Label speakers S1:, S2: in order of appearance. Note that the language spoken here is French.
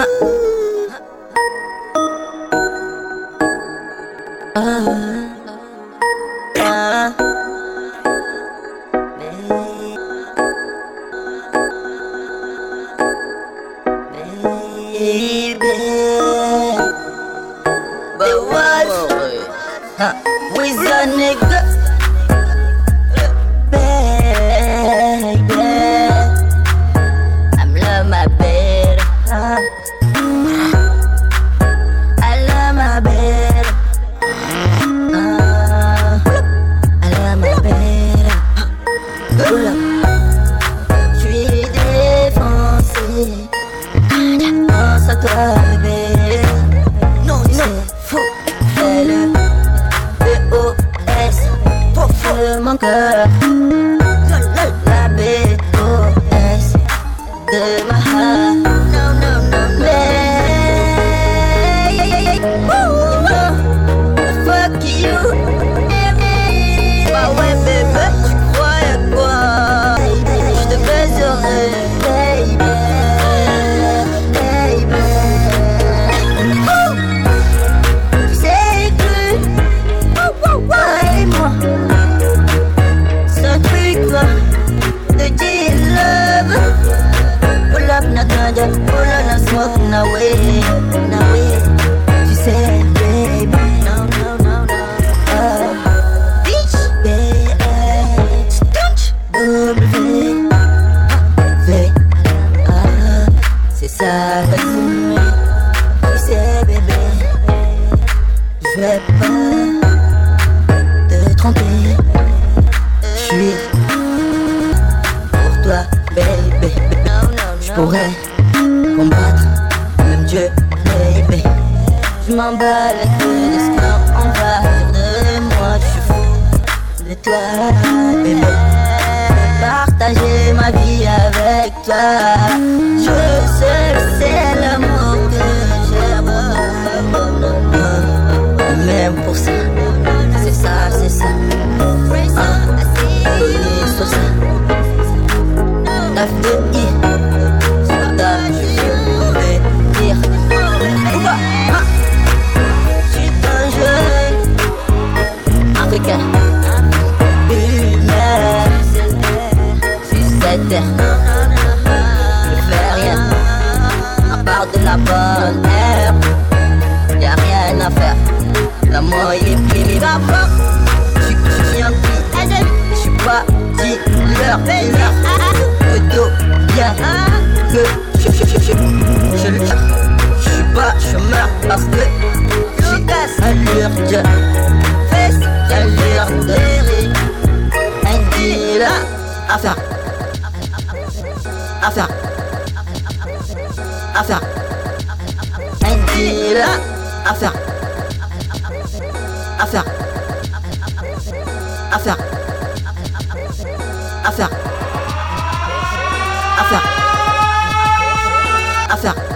S1: Baby, but what? Huh. We's a nigga. tarde. No, no, Fofel, B-O-S, Fofel, mon cœur. La B-O-S de ma heart. No, no, no, no. Vais pas te tromper, je suis pour toi, baby. Je pourrais combattre même Dieu, baby. Je couilles de qu'on va dire de moi. Je suis fou de toi, bébé. Partager ma vie avec toi. Ça, c'est ça, c'est ça. Ah, donner sur ça. Vie, je vais africain. Cette terre. Je fais rien. À part de la bonne. Y'a rien à faire. La moyenne est va pas. Je suis un petit. Je suis pas dealer. Dealer. Plutôt bien que je, je, je, je, je. Je suis pas chômeur parce que j'ai allure de fesse, allure de un dealer à faire, à faire, à faire, un dealer. À faire, à faire, à faire, à